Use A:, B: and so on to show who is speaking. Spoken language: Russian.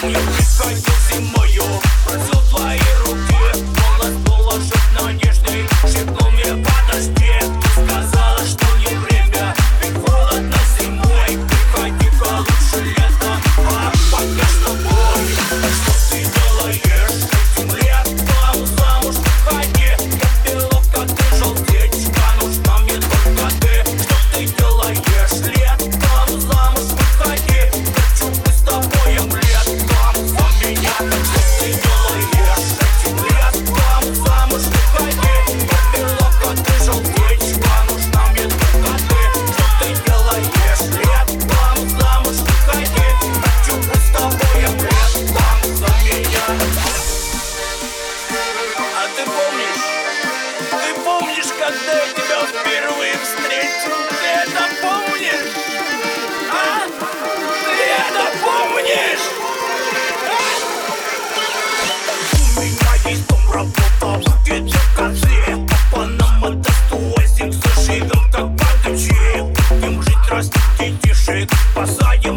A: Помню, приходил зимою когда я тебя впервые встретил. А? А? Ты это помнишь? А? Ты это помнишь? У меня есть дом, работа, где-то в конце. Папа нам как богачи. Будем жить, растить детишек, посадим